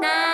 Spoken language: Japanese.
な